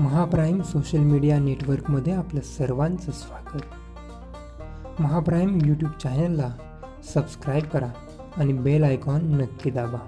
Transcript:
महाप्राईम social media नेटवर्कमध्ये आपलं सर्वांचं स्वागत. महाप्राईम यूट्यूब चॅनलला सबस्क्राईब करा आणि बेल आयकॉन नक्की दाबा.